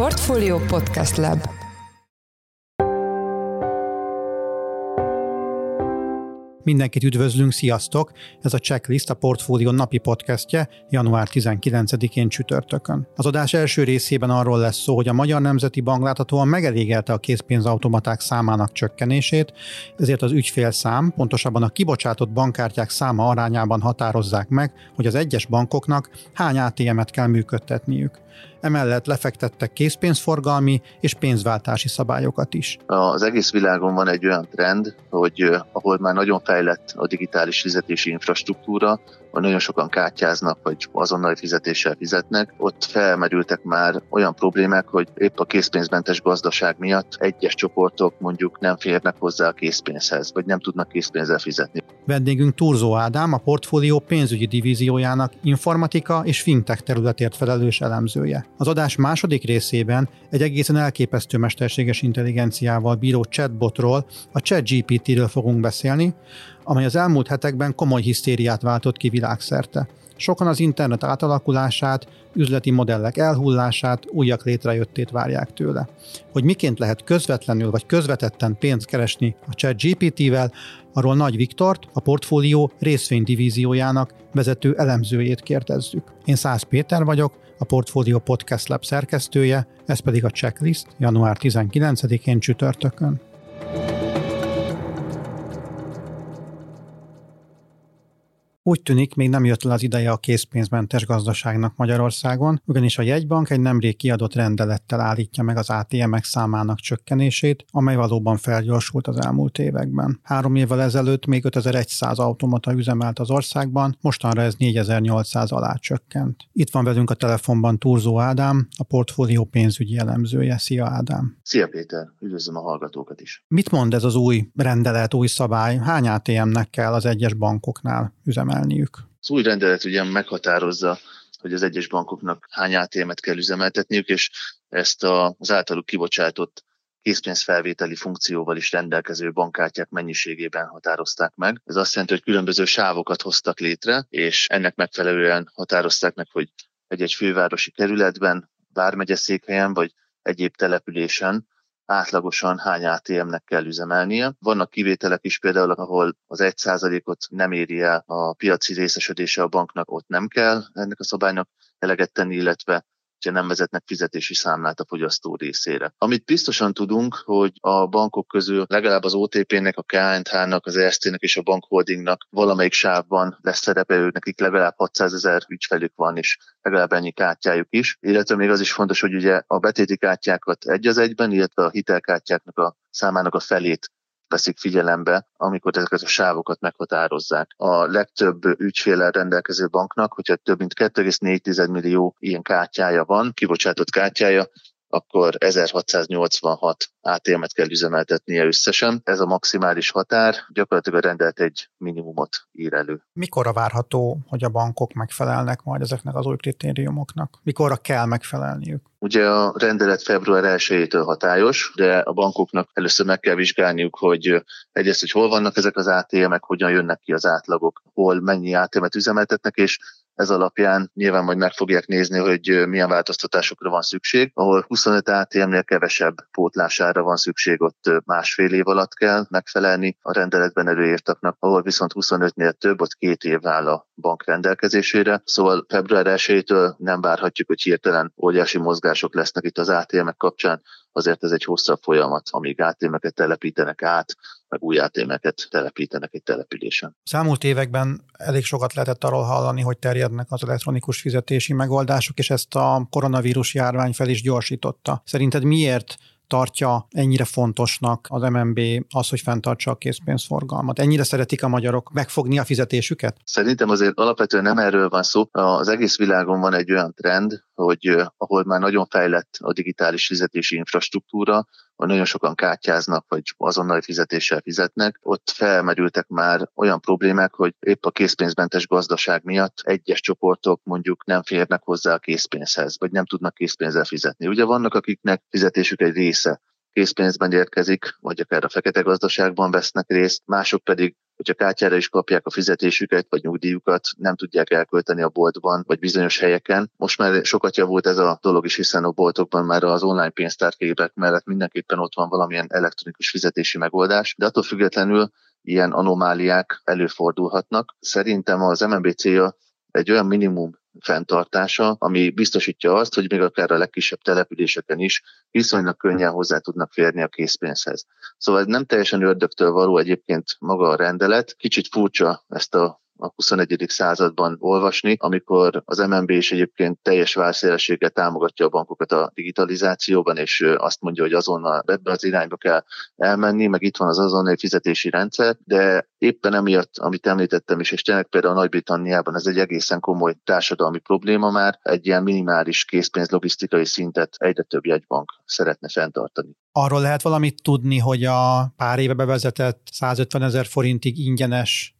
Portfolio Podcast Lab Mindenkit üdvözlünk, sziasztok! Ez a Checklist a Portfólió napi podcastje január 19-én csütörtökön. Az adás első részében arról lesz szó, hogy a Magyar Nemzeti Bank láthatóan megelégelte a készpénzautomaták számának csökkenését, ezért az ügyfélszám, pontosabban a kibocsátott bankkártyák száma arányában határozzák meg, hogy az egyes bankoknak hány ATM-et kell működtetniük. Emellett lefektettek készpénzforgalmi és pénzváltási szabályokat is. Az egész világon van egy olyan trend, hogy ahol már nagyon fejlett a digitális fizetési infrastruktúra, nagyon sokan kártyáznak, vagy azonnali fizetéssel fizetnek, ott felmerültek már olyan problémák, hogy épp a készpénzmentes gazdaság miatt egyes csoportok mondjuk nem férnek hozzá a készpénzhez, vagy nem tudnak készpénzzel fizetni. Vendégünk Turzó Ádám, a portfólió pénzügyi divíziójának informatika és fintech területért felelős elemzője. Az adás második részében egy egészen elképesztő mesterséges intelligenciával bíró chatbotról, a ChatGPT-ről fogunk beszélni, amely az elmúlt hetekben komoly hisztériát váltott ki világszerte. Sokan az internet átalakulását, üzleti modellek elhullását, újak létrejöttét várják tőle. Hogy miként lehet közvetlenül vagy közvetetten pénzt keresni a chat GPT-vel, arról Nagy Viktort, a portfólió részvénydivíziójának vezető elemzőjét kérdezzük. Én Szász Péter vagyok, a Portfólió Podcast Lab szerkesztője, ez pedig a checklist január 19-én csütörtökön. Úgy tűnik, még nem jött le az ideje a készpénzmentes gazdaságnak Magyarországon, ugyanis a jegybank egy nemrég kiadott rendelettel állítja meg az ATM-ek számának csökkenését, amely valóban felgyorsult az elmúlt években. Három évvel ezelőtt még 5100 automata üzemelt az országban, mostanra ez 4800 alá csökkent. Itt van velünk a telefonban Turzó Ádám, a portfólió pénzügyi elemzője. Szia Ádám! Szia Péter, üdvözlöm a hallgatókat is! Mit mond ez az új rendelet, új szabály? Hány ATM-nek kell az egyes bankoknál üzemelni? Üzemelniük. Az új rendelet ugye meghatározza, hogy az egyes bankoknak hány ATM-et kell üzemeltetniük, és ezt az általuk kibocsátott készpénzfelvételi funkcióval is rendelkező bankkártyák mennyiségében határozták meg. Ez azt jelenti, hogy különböző sávokat hoztak létre, és ennek megfelelően határozták meg, hogy egy-egy fővárosi kerületben, vármegye székhelyen vagy egyéb településen átlagosan hány ATM-nek kell üzemelnie. Vannak kivételek is például, ahol az 1%-ot nem éri el a piaci részesedése a banknak, ott nem kell ennek a szabálynak eleget tenni, illetve hogyha nem vezetnek fizetési számlát a fogyasztó részére. Amit biztosan tudunk, hogy a bankok közül legalább az OTP-nek, a KNH-nak, az ESZT-nek és a bankholdingnak valamelyik sávban lesz szerepe, ők nekik legalább 600 ezer ügyfelük van, és legalább ennyi kártyájuk is. Illetve még az is fontos, hogy ugye a betéti kártyákat egy az egyben, illetve a hitelkártyáknak a számának a felét veszik figyelembe, amikor ezeket a sávokat meghatározzák. A legtöbb ügyféle rendelkező banknak, hogyha több mint 2,4 millió ilyen kártyája van, kibocsátott kártyája, akkor 1686 ATM-et kell üzemeltetnie összesen. Ez a maximális határ, gyakorlatilag a rendelt egy minimumot ír elő. Mikorra várható, hogy a bankok megfelelnek majd ezeknek az új kritériumoknak? Mikorra kell megfelelniük? Ugye a rendelet február 1-től hatályos, de a bankoknak először meg kell vizsgálniuk, hogy egyrészt, hogy hol vannak ezek az ATM-ek, hogyan jönnek ki az átlagok, hol mennyi ATM-et üzemeltetnek, és ez alapján nyilván majd meg fogják nézni, hogy milyen változtatásokra van szükség. Ahol 25 ATM-nél kevesebb pótlására van szükség, ott másfél év alatt kell megfelelni a rendeletben előírtaknak, ahol viszont 25-nél több, ott két év áll a bank rendelkezésére. Szóval február 1-től nem várhatjuk, hogy hirtelen óriási mozgások lesznek itt az ATM-ek kapcsán, azért ez egy hosszabb folyamat, amíg ATM-eket telepítenek át, meg új ATM-eket telepítenek egy településen. Az elmúlt években elég sokat lehetett arról hallani, hogy terjednek az elektronikus fizetési megoldások, és ezt a koronavírus járvány fel is gyorsította. Szerinted miért tartja ennyire fontosnak az MNB az, hogy fenntartsa a készpénzforgalmat? Ennyire szeretik a magyarok megfogni a fizetésüket? Szerintem azért alapvetően nem erről van szó. Az egész világon van egy olyan trend, hogy ahol már nagyon fejlett a digitális fizetési infrastruktúra, hogy nagyon sokan kártyáznak, vagy azonnali fizetéssel fizetnek, ott felmerültek már olyan problémák, hogy épp a készpénzmentes gazdaság miatt egyes csoportok mondjuk nem férnek hozzá a készpénzhez, vagy nem tudnak készpénzzel fizetni. Ugye vannak, akiknek fizetésük egy része készpénzben érkezik, vagy akár a fekete gazdaságban vesznek részt, mások pedig hogyha kártyára is kapják a fizetésüket, vagy nyugdíjukat, nem tudják elkölteni a boltban, vagy bizonyos helyeken. Most már sokat javult ez a dolog is, hiszen a boltokban már az online pénztárképek mellett mindenképpen ott van valamilyen elektronikus fizetési megoldás, de attól függetlenül ilyen anomáliák előfordulhatnak. Szerintem az MNB célja egy olyan minimum fenntartása, ami biztosítja azt, hogy még akár a legkisebb településeken is viszonylag könnyen hozzá tudnak férni a készpénzhez. Szóval ez nem teljesen ördögtől való egyébként maga a rendelet. Kicsit furcsa ezt a a 21. században olvasni, amikor az MNB is egyébként teljes válszélességgel támogatja a bankokat a digitalizációban, és azt mondja, hogy azonnal ebbe az irányba kell elmenni, meg itt van az azonnali fizetési rendszer, de éppen emiatt, amit említettem is, és tényleg például Nagy-Britanniában ez egy egészen komoly társadalmi probléma már, egy ilyen minimális készpénz logisztikai szintet egyre több jegybank szeretne fenntartani. Arról lehet valamit tudni, hogy a pár éve bevezetett 150 ezer forintig ingyenes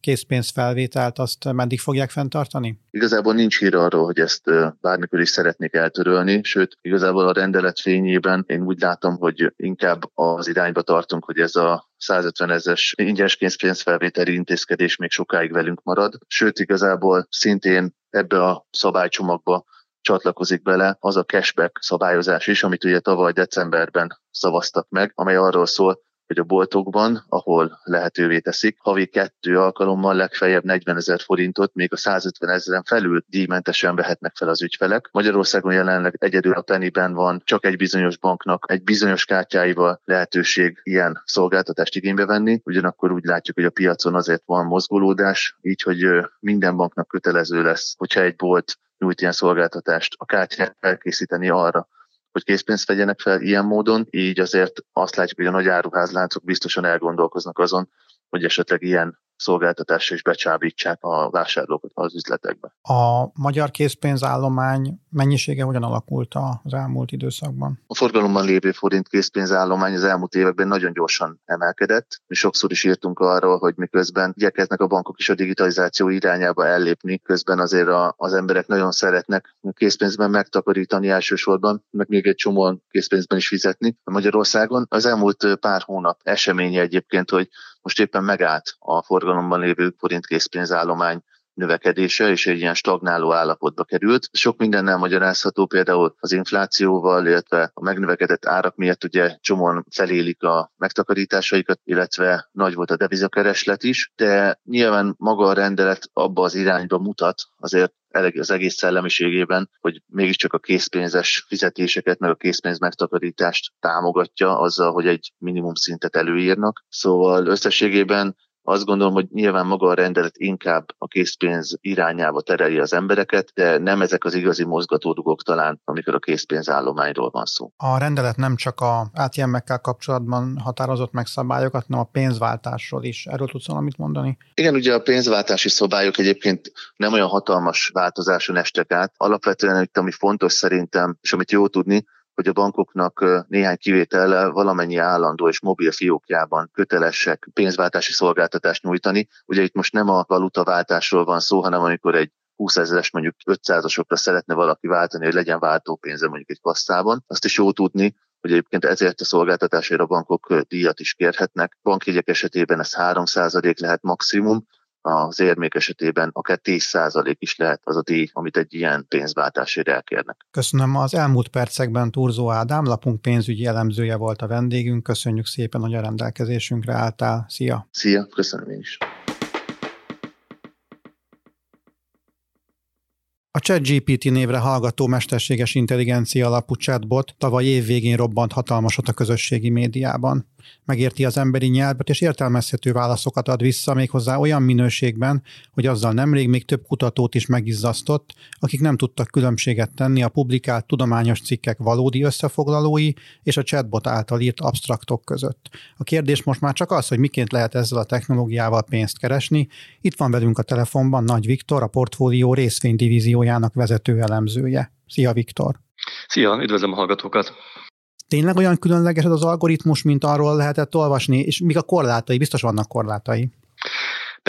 készpénzfelvételt azt meddig fogják fenntartani? Igazából nincs hír arról, hogy ezt bármikor is szeretnék eltörölni, sőt, igazából a rendelet fényében én úgy látom, hogy inkább az irányba tartunk, hogy ez a 150 ezes ingyenes készpénzfelvételi intézkedés még sokáig velünk marad. Sőt, igazából szintén ebbe a szabálycsomagba csatlakozik bele az a cashback szabályozás is, amit ugye tavaly decemberben szavaztak meg, amely arról szól, hogy a boltokban, ahol lehetővé teszik, havi kettő alkalommal legfeljebb 40 ezer forintot, még a 150 ezeren felül díjmentesen vehetnek fel az ügyfelek. Magyarországon jelenleg egyedül a Pennyben van csak egy bizonyos banknak egy bizonyos kártyáival lehetőség ilyen szolgáltatást igénybe venni. Ugyanakkor úgy látjuk, hogy a piacon azért van mozgolódás, így hogy minden banknak kötelező lesz, hogyha egy bolt nyújt ilyen szolgáltatást, a kártyát felkészíteni arra, hogy készpénzt vegyenek fel ilyen módon, így azért azt látjuk, hogy a nagy áruházláncok biztosan elgondolkoznak azon, hogy esetleg ilyen szolgáltatásra is becsábítsák a vásárlókat az üzletekbe. A magyar készpénzállomány mennyisége hogyan alakult az elmúlt időszakban? A forgalomban lévő forint készpénzállomány az elmúlt években nagyon gyorsan emelkedett. Mi sokszor is írtunk arról, hogy miközben igyekeznek a bankok is a digitalizáció irányába ellépni, közben azért a, az emberek nagyon szeretnek készpénzben megtakarítani elsősorban, meg még egy csomó készpénzben is fizetni Magyarországon. Az elmúlt pár hónap eseménye egyébként, hogy most éppen megállt a forgalomban lévő forint készpénzállomány növekedése, és egy ilyen stagnáló állapotba került. Sok mindennel magyarázható, például az inflációval, illetve a megnövekedett árak miatt ugye csomóan felélik a megtakarításaikat, illetve nagy volt a devizakereslet is, de nyilván maga a rendelet abba az irányba mutat, azért az egész szellemiségében, hogy mégiscsak a készpénzes fizetéseket, meg a készpénz megtakarítást támogatja azzal, hogy egy minimum szintet előírnak. Szóval összességében azt gondolom, hogy nyilván maga a rendelet inkább a készpénz irányába tereli az embereket, de nem ezek az igazi mozgatórugók talán, amikor a készpénzállományról van szó. A rendelet nem csak a ATM-ekkel kapcsolatban határozott meg szabályokat, hanem a pénzváltásról is. Erről tudsz valamit mondani? Igen, ugye a pénzváltási szabályok egyébként nem olyan hatalmas változáson estek át. Alapvetően, ami fontos szerintem, és amit jó tudni, hogy a bankoknak néhány kivétellel valamennyi állandó és mobil fiókjában kötelesek pénzváltási szolgáltatást nyújtani. Ugye itt most nem a valutaváltásról van szó, hanem amikor egy 20 ezeres, mondjuk 500-asokra szeretne valaki váltani, hogy legyen váltópénze mondjuk egy kasszában. Azt is jó tudni, hogy egyébként ezért a szolgáltatásért a bankok díjat is kérhetnek. Bankjegyek esetében ez 3% lehet maximum, az érmék esetében akár 10% is lehet az a díj, amit egy ilyen pénzváltásért elkérnek. Köszönöm. Az elmúlt percekben Turzó Ádám, lapunk pénzügyi elemzője volt a vendégünk. Köszönjük szépen, hogy a rendelkezésünkre álltál. Szia! Szia, köszönöm én is. A ChatGPT névre hallgató mesterséges intelligencia alapú chatbot tavaly év végén robbant hatalmasat a közösségi médiában megérti az emberi nyelvet, és értelmezhető válaszokat ad vissza méghozzá olyan minőségben, hogy azzal nemrég még több kutatót is megizzasztott, akik nem tudtak különbséget tenni a publikált tudományos cikkek valódi összefoglalói és a chatbot által írt abstraktok között. A kérdés most már csak az, hogy miként lehet ezzel a technológiával pénzt keresni. Itt van velünk a telefonban Nagy Viktor, a portfólió részvénydivíziójának vezető elemzője. Szia Viktor! Szia, üdvözlöm a hallgatókat! Tényleg olyan különleges az algoritmus, mint arról lehetett olvasni, és mik a korlátai? Biztos vannak korlátai.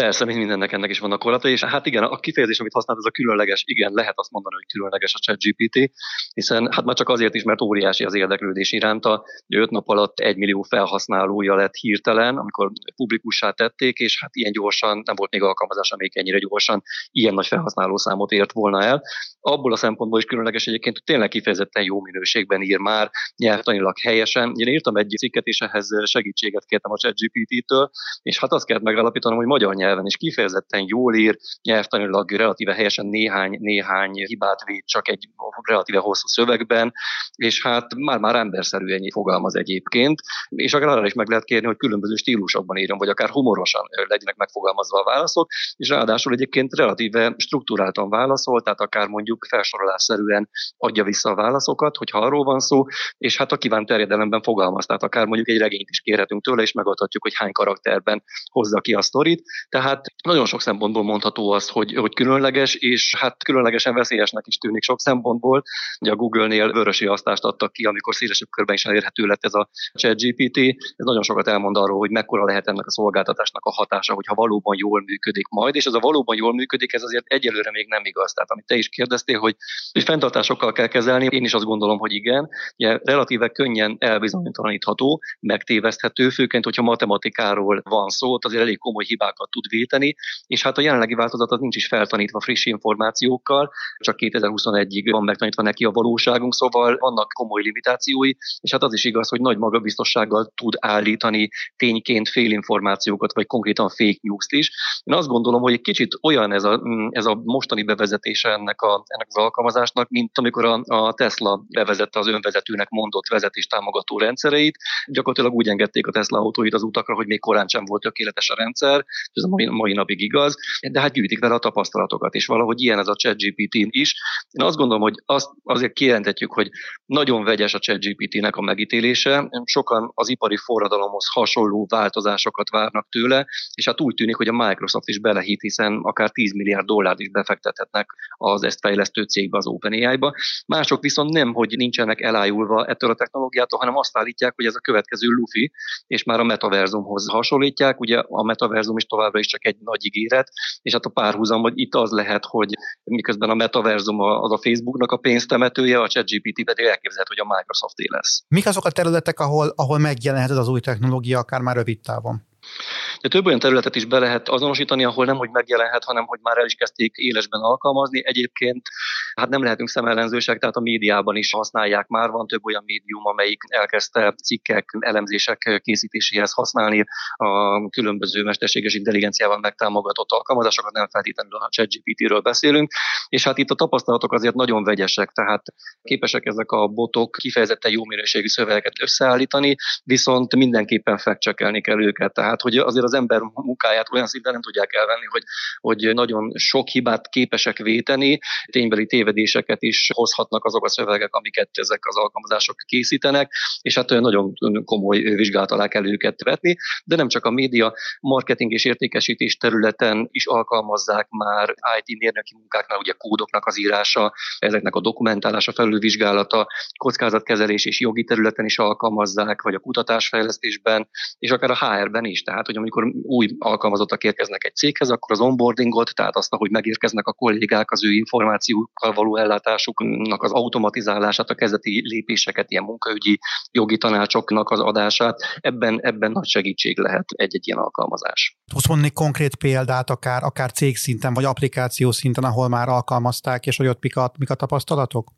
Persze, mint mindennek ennek is vannak korlátai, és hát igen, a kifejezés, amit használt, ez a különleges, igen, lehet azt mondani, hogy különleges a ChatGPT, hiszen hát már csak azért is, mert óriási az érdeklődés iránta, hogy öt nap alatt egy millió felhasználója lett hirtelen, amikor publikussá tették, és hát ilyen gyorsan nem volt még alkalmazás, amelyik ennyire gyorsan ilyen nagy felhasználó számot ért volna el. Abból a szempontból is különleges egyébként, hogy tényleg kifejezetten jó minőségben ír már, nyelvtanilag helyesen. Én írtam egy cikket, és ehhez segítséget kértem a ChatGPT-től, és hát azt kellett megállapítanom, hogy magyar nyelven is kifejezetten jól ír, nyelvtanilag relatíve helyesen néhány, néhány hibát véd csak egy relatíve hosszú szövegben, és hát már-már emberszerűen fogalmaz egyébként, és akár arra is meg lehet kérni, hogy különböző stílusokban írjon, vagy akár humorosan legyenek megfogalmazva a válaszok, és ráadásul egyébként relatíve struktúráltan válaszol, tehát akár mondjuk felsorolásszerűen adja vissza a válaszokat, hogyha arról van szó, és hát a kívánt terjedelemben fogalmaz, tehát akár mondjuk egy regényt is kérhetünk tőle, és megadhatjuk, hogy hány karakterben hozza ki a sztorit. Tehát nagyon sok szempontból mondható az, hogy, hogy különleges, és hát különlegesen veszélyesnek is tűnik sok szempontból. Ugye a Google-nél vörösi asztást adtak ki, amikor szélesebb körben is elérhető lett ez a ChatGPT. Ez nagyon sokat elmond arról, hogy mekkora lehet ennek a szolgáltatásnak a hatása, hogyha valóban jól működik majd, és ez a valóban jól működik, ez azért egyelőre még nem igaz. Tehát amit te is kérdeztél, hogy, hogy fenntartásokkal kell kezelni, én is azt gondolom, hogy igen. Ugye relatíve könnyen elbizonytalanítható, megtéveszthető, főként, hogyha matematikáról van szó, azért elég komoly hibákat tud véteni, és hát a jelenlegi változat az nincs is feltanítva friss információkkal, csak 2021-ig van megtanítva neki a valóságunk, szóval vannak komoly limitációi, és hát az is igaz, hogy nagy magabiztossággal tud állítani tényként félinformációkat, vagy konkrétan fake news-t is. Én azt gondolom, hogy egy kicsit olyan ez a, ez a mostani bevezetése ennek, a, ennek az alkalmazásnak, mint amikor a, a Tesla bevezette az önvezetőnek mondott vezetés támogató rendszereit. Gyakorlatilag úgy engedték a Tesla autóit az utakra, hogy még korán sem volt tökéletes a rendszer, ez a mai, mai napig igaz, de hát gyűjtik vele a tapasztalatokat, és valahogy ilyen ez a ChatGPT is. Én azt gondolom, hogy azt azért kijelentetjük, hogy nagyon vegyes a ChatGPT-nek a megítélése. Sokan az ipari forradalomhoz hasonló változásokat várnak tőle, és hát úgy tűnik, hogy a Microsoft is belehit, hiszen akár 10 milliárd dollárt is befektethetnek az ezt fejlesztő cégbe, az OpenAI-ba. Mások viszont nem, hogy nincsenek elájulva ettől a technológiától, hanem azt állítják, hogy ez a következő lufi, és már a metaverzumhoz hasonlítják. Ugye a metaverzum is továbbra is csak egy nagy ígéret, és hát a párhuzam, hogy itt az lehet, hogy miközben a metaverzum az a Facebooknak a pénztemetője, a ChatGPT pedig elképzelhető, hogy a Microsofté lesz. Mik azok a területek, ahol, ahol megjelenhet ez az új technológia, akár már rövid távon? De több olyan területet is be lehet azonosítani, ahol nem, hogy megjelenhet, hanem hogy már el is kezdték élesben alkalmazni. Egyébként hát nem lehetünk szemellenzősek, tehát a médiában is használják már. Van több olyan médium, amelyik elkezdte cikkek, elemzések készítéséhez használni a különböző mesterséges intelligenciával megtámogatott alkalmazásokat, nem feltétlenül a ChatGPT-ről beszélünk. És hát itt a tapasztalatok azért nagyon vegyesek, tehát képesek ezek a botok kifejezetten jó minőségű szövegeket összeállítani, viszont mindenképpen fekcsekelni kell őket. Tehát, hogy azért az ember munkáját olyan szinten nem tudják elvenni, hogy, hogy nagyon sok hibát képesek véteni, ténybeli tévedéseket is hozhatnak azok a szövegek, amiket ezek az alkalmazások készítenek, és hát nagyon komoly vizsgálat alá kell őket vetni, de nem csak a média, marketing és értékesítés területen is alkalmazzák már IT mérnöki munkáknál, ugye kódoknak az írása, ezeknek a dokumentálása, felülvizsgálata, kockázatkezelés és jogi területen is alkalmazzák, vagy a kutatásfejlesztésben, és akár a HR-ben is. Tehát, hogy amikor új alkalmazottak érkeznek egy céghez, akkor az onboardingot, tehát azt, hogy megérkeznek a kollégák, az ő információkkal való ellátásuknak az automatizálását, a kezdeti lépéseket, ilyen munkaügyi jogi tanácsoknak az adását, ebben, ebben nagy segítség lehet egy-egy ilyen alkalmazás. Tudsz mondani konkrét példát, akár, akár cég szinten, vagy applikáció szinten, ahol már alkalmazták, és hogy ott mik a, mik a tapasztalatok?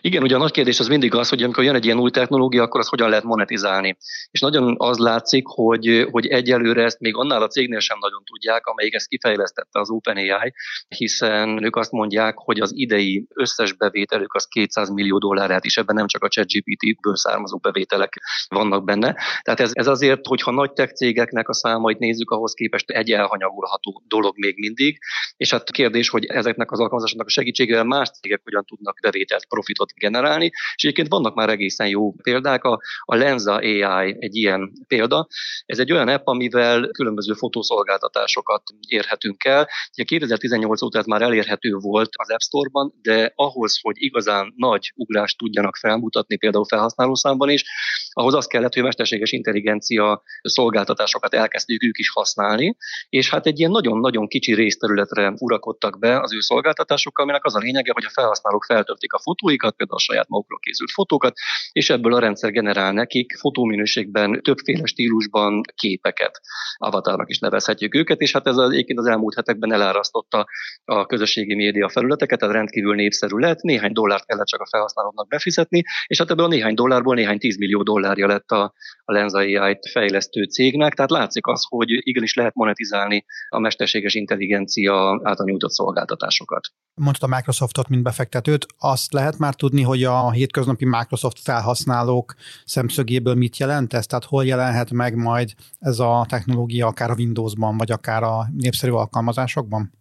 Igen, ugye a nagy kérdés az mindig az, hogy amikor jön egy ilyen új technológia, akkor azt hogyan lehet monetizálni. És nagyon az látszik, hogy, hogy egyelőre ezt még annál a cégnél sem nagyon tudják, amelyik ezt kifejlesztette az OpenAI, hiszen ők azt mondják, hogy az idei összes bevételük az 200 millió dollárát is, ebben nem csak a ChatGPT-ből származó bevételek vannak benne. Tehát ez, ez azért, hogyha nagy tech cégeknek a számait nézzük, ahhoz képest egy elhanyagolható dolog még mindig. És hát kérdés, hogy ezeknek az alkalmazásoknak a segítségével más cégek hogyan tudnak bevételt profitot generálni, és egyébként vannak már egészen jó példák. A, a Lenza AI egy ilyen példa. Ez egy olyan app, amivel különböző fotószolgáltatásokat érhetünk el. Ugye 2018 óta ez már elérhető volt az App Store-ban, de ahhoz, hogy igazán nagy ugrást tudjanak felmutatni, például felhasználószámban is, ahhoz az kellett, hogy mesterséges intelligencia szolgáltatásokat elkezdjük ők is használni, és hát egy ilyen nagyon-nagyon kicsi részterületre urakodtak be az ő szolgáltatásokkal, aminek az a lényege, hogy a felhasználók feltöltik a fotóikat, például a saját magukról készült fotókat, és ebből a rendszer generál nekik fotóminőségben, többféle stílusban képeket. Avatarnak is nevezhetjük őket, és hát ez az, egyébként az elmúlt hetekben elárasztotta a közösségi média felületeket, ez rendkívül népszerű lett, néhány dollárt kellett csak a felhasználóknak befizetni, és hát ebből a néhány dollárból néhány tízmillió dollárja lett a, a Lenza AI-t fejlesztő cégnek, tehát látszik az, hogy igenis lehet monetizálni a mesterséges intelligencia által nyújtott szolgáltatásokat. Mondta a Microsoftot, mint befektetőt, azt lehet már tudni, hogy a hétköznapi Microsoft felhasználók szemszögéből mit jelent ez? Tehát hol jelenhet meg majd ez a technológia akár a Windowsban, vagy akár a népszerű alkalmazásokban?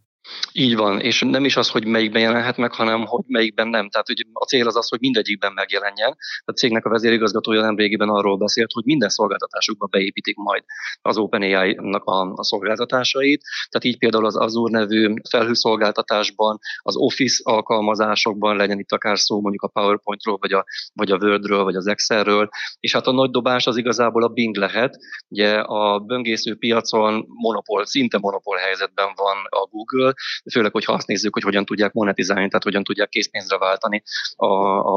Így van, és nem is az, hogy melyikben jelenhet meg, hanem hogy melyikben nem. Tehát hogy a cél az az, hogy mindegyikben megjelenjen. A cégnek a vezérigazgatója nem régiben arról beszélt, hogy minden szolgáltatásukba beépítik majd az OpenAI-nak a, a szolgáltatásait. Tehát így például az Azure nevű felhőszolgáltatásban, az Office alkalmazásokban legyen itt akár szó mondjuk a PowerPointról, vagy a, vagy a Wordről, vagy az Excelről. És hát a nagy dobás az igazából a Bing lehet. Ugye a böngésző piacon monopól, szinte monopól helyzetben van a Google, főleg, hogyha azt nézzük, hogy hogyan tudják monetizálni, tehát hogyan tudják készpénzre váltani a,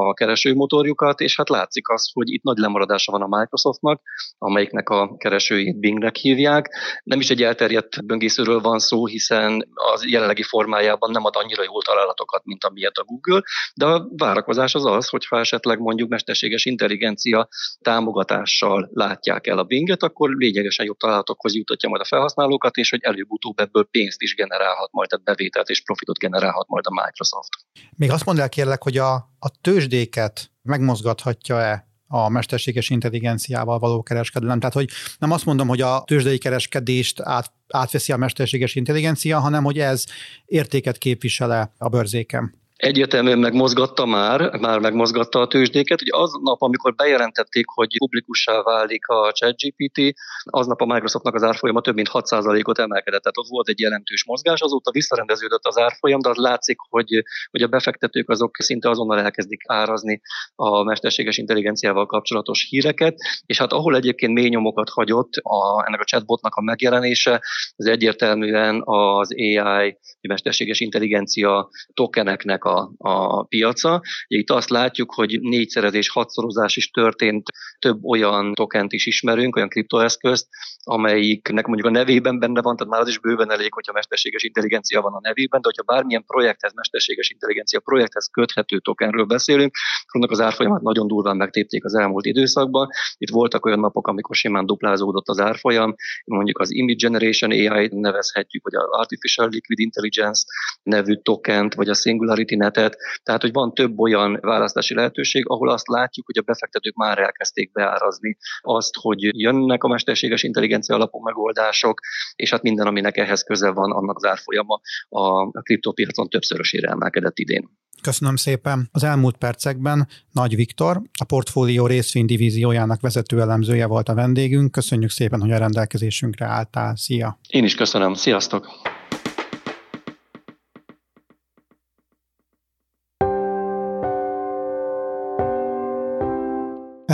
a keresőmotorjukat, és hát látszik az, hogy itt nagy lemaradása van a Microsoftnak, amelyiknek a keresőjét Bingnek hívják. Nem is egy elterjedt böngészőről van szó, hiszen az jelenlegi formájában nem ad annyira jó találatokat, mint amilyet a Google, de a várakozás az az, hogy ha esetleg mondjuk mesterséges intelligencia támogatással látják el a Binget, akkor lényegesen jobb találatokhoz jutatja majd a felhasználókat, és hogy előbb-utóbb ebből pénzt is generálhat majd, tehát bevételt és profitot generálhat majd a Microsoft. Még azt mondd el kérlek, hogy a, a tőzsdéket megmozgathatja-e a mesterséges intelligenciával való kereskedelem. Tehát, hogy nem azt mondom, hogy a tőzsdei kereskedést át, átveszi a mesterséges intelligencia, hanem hogy ez értéket képvisele a bőrzéken egyértelműen megmozgatta már, már megmozgatta a tőzsdéket. Ugye az nap, amikor bejelentették, hogy publikussá válik a ChatGPT, aznap a Microsoftnak az árfolyama több mint 6%-ot emelkedett. Tehát ott volt egy jelentős mozgás, azóta visszarendeződött az árfolyam, de az látszik, hogy, hogy a befektetők azok szinte azonnal elkezdik árazni a mesterséges intelligenciával kapcsolatos híreket, és hát ahol egyébként mély nyomokat hagyott a, ennek a chatbotnak a megjelenése, az egyértelműen az AI, a mesterséges intelligencia tokeneknek a a, piaca. Itt azt látjuk, hogy négyszerezés, hatszorozás is történt, több olyan tokent is ismerünk, olyan kriptoeszközt, amelyiknek mondjuk a nevében benne van, tehát már az is bőven elég, hogyha mesterséges intelligencia van a nevében, de hogyha bármilyen projekthez, mesterséges intelligencia projekthez köthető tokenről beszélünk, annak az árfolyamát nagyon durván megtépték az elmúlt időszakban. Itt voltak olyan napok, amikor simán duplázódott az árfolyam, mondjuk az Image Generation AI nevezhetjük, vagy az Artificial Liquid Intelligence nevű tokent, vagy a Singularity netet, tehát hogy van több olyan választási lehetőség, ahol azt látjuk, hogy a befektetők már elkezdték beárazni azt, hogy jönnek a mesterséges intelligencia alapú megoldások, és hát minden, aminek ehhez köze van, annak az árfolyama a kriptopiacon többszörösére emelkedett idén. Köszönöm szépen. Az elmúlt percekben Nagy Viktor, a portfólió részvény divíziójának vezető elemzője volt a vendégünk. Köszönjük szépen, hogy a rendelkezésünkre álltál. Szia! Én is köszönöm. Sziasztok!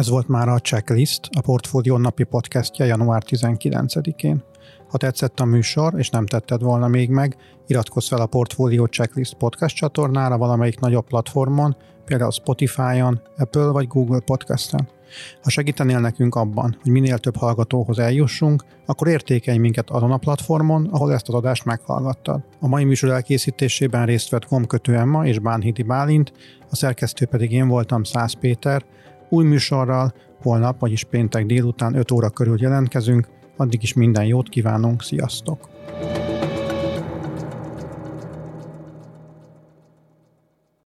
Ez volt már a Checklist, a Portfólió napi podcastja január 19-én. Ha tetszett a műsor, és nem tetted volna még meg, iratkozz fel a Portfólió Checklist podcast csatornára valamelyik nagyobb platformon, például Spotify-on, Apple vagy Google Podcast-en. Ha segítenél nekünk abban, hogy minél több hallgatóhoz eljussunk, akkor értékelj minket azon a platformon, ahol ezt az adást meghallgattad. A mai műsor elkészítésében részt vett Gomkötő Emma és Bánhidi Bálint, a szerkesztő pedig én voltam Szász Péter, új műsorral. Holnap, vagyis péntek délután 5 óra körül jelentkezünk, addig is minden jót kívánunk, sziasztok!